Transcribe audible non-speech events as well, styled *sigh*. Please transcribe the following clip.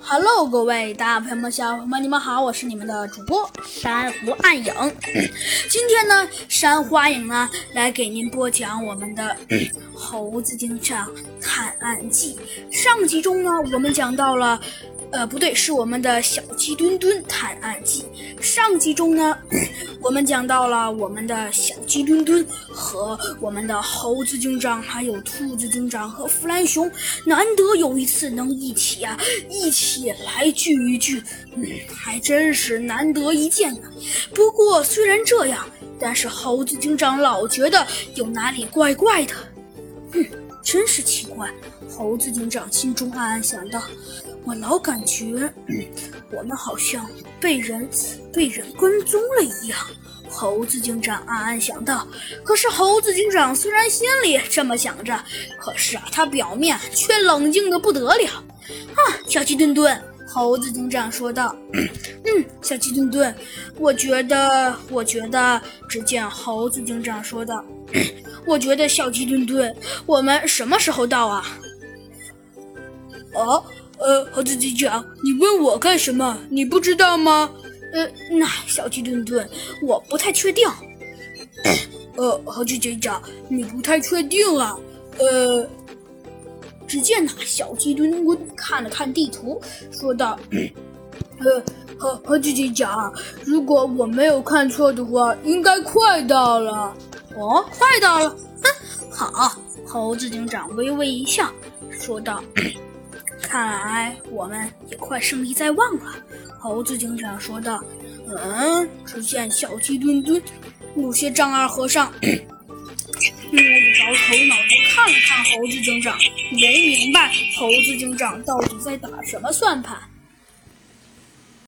Hello，各位大朋友们、小朋友们，你们好，我是你们的主播珊瑚暗影。今天呢，珊瑚暗影呢来给您播讲我们的《猴子警长探案记》。上集中呢，我们讲到了。呃，不对，是我们的小鸡墩墩探案记。上集中呢，我们讲到了我们的小鸡墩墩和我们的猴子警长，还有兔子警长和弗兰熊，难得有一次能一起啊，一起来聚一聚，嗯，还真是难得一见呢。不过虽然这样，但是猴子警长老觉得有哪里怪怪的，哼，真是奇怪。猴子警长心中暗暗想到。我老感觉，*clears throat* 我们好像被人被人跟踪了一样。猴子警长暗暗想到。可是猴子警长虽然心里这么想着，可是啊，他表面却冷静的不得了。啊，小鸡墩墩，猴子警长说道：“ *clears throat* 嗯，小鸡墩墩，我觉得，我觉得。”只见猴子警长说道：“ *clears throat* 我觉得小鸡墩墩，我们什么时候到啊？”哦。呃，猴子警长，你问我干什么？你不知道吗？呃，那小鸡墩墩，我不太确定。*coughs* 呃，猴子警长，你不太确定啊？呃，只见那小鸡墩墩看了看地图，说道：“呃，猴猴子警长，如果我没有看错的话，应该快到了。哦，快到了。哼，好。”猴子警长微微一笑，说道。看来我们也快胜利在望了，猴子警长说道。嗯，只见小鸡墩墩有些丈二和尚摸不着头脑的看了看猴子警长，没明白猴子警长到底在打什么算盘。